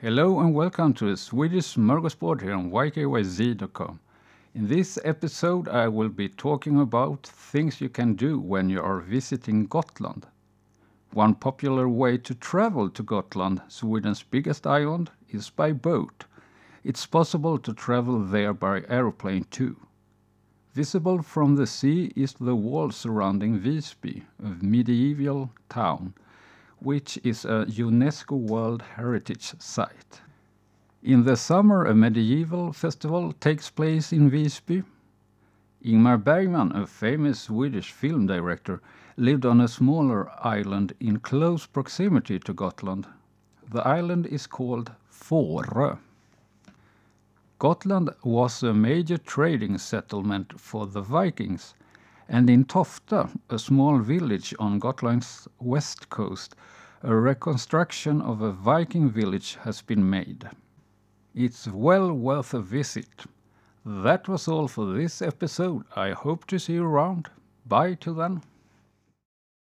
Hello and welcome to the Swedish Smorgasbord here on ykyz.com. In this episode, I will be talking about things you can do when you are visiting Gotland. One popular way to travel to Gotland, Sweden's biggest island, is by boat. It's possible to travel there by aeroplane too. Visible from the sea is the wall surrounding Visby, a medieval town, which is a UNESCO World Heritage Site. In the summer, a medieval festival takes place in Visby. Ingmar Bergman, a famous Swedish film director, lived on a smaller island in close proximity to Gotland. The island is called Fårö. Gotland was a major trading settlement for the Vikings, and in Tofta, a small village on Gotland's west coast, a reconstruction of a Viking village has been made. It's well worth a visit. That was all for this episode. I hope to see you around. Bye till then.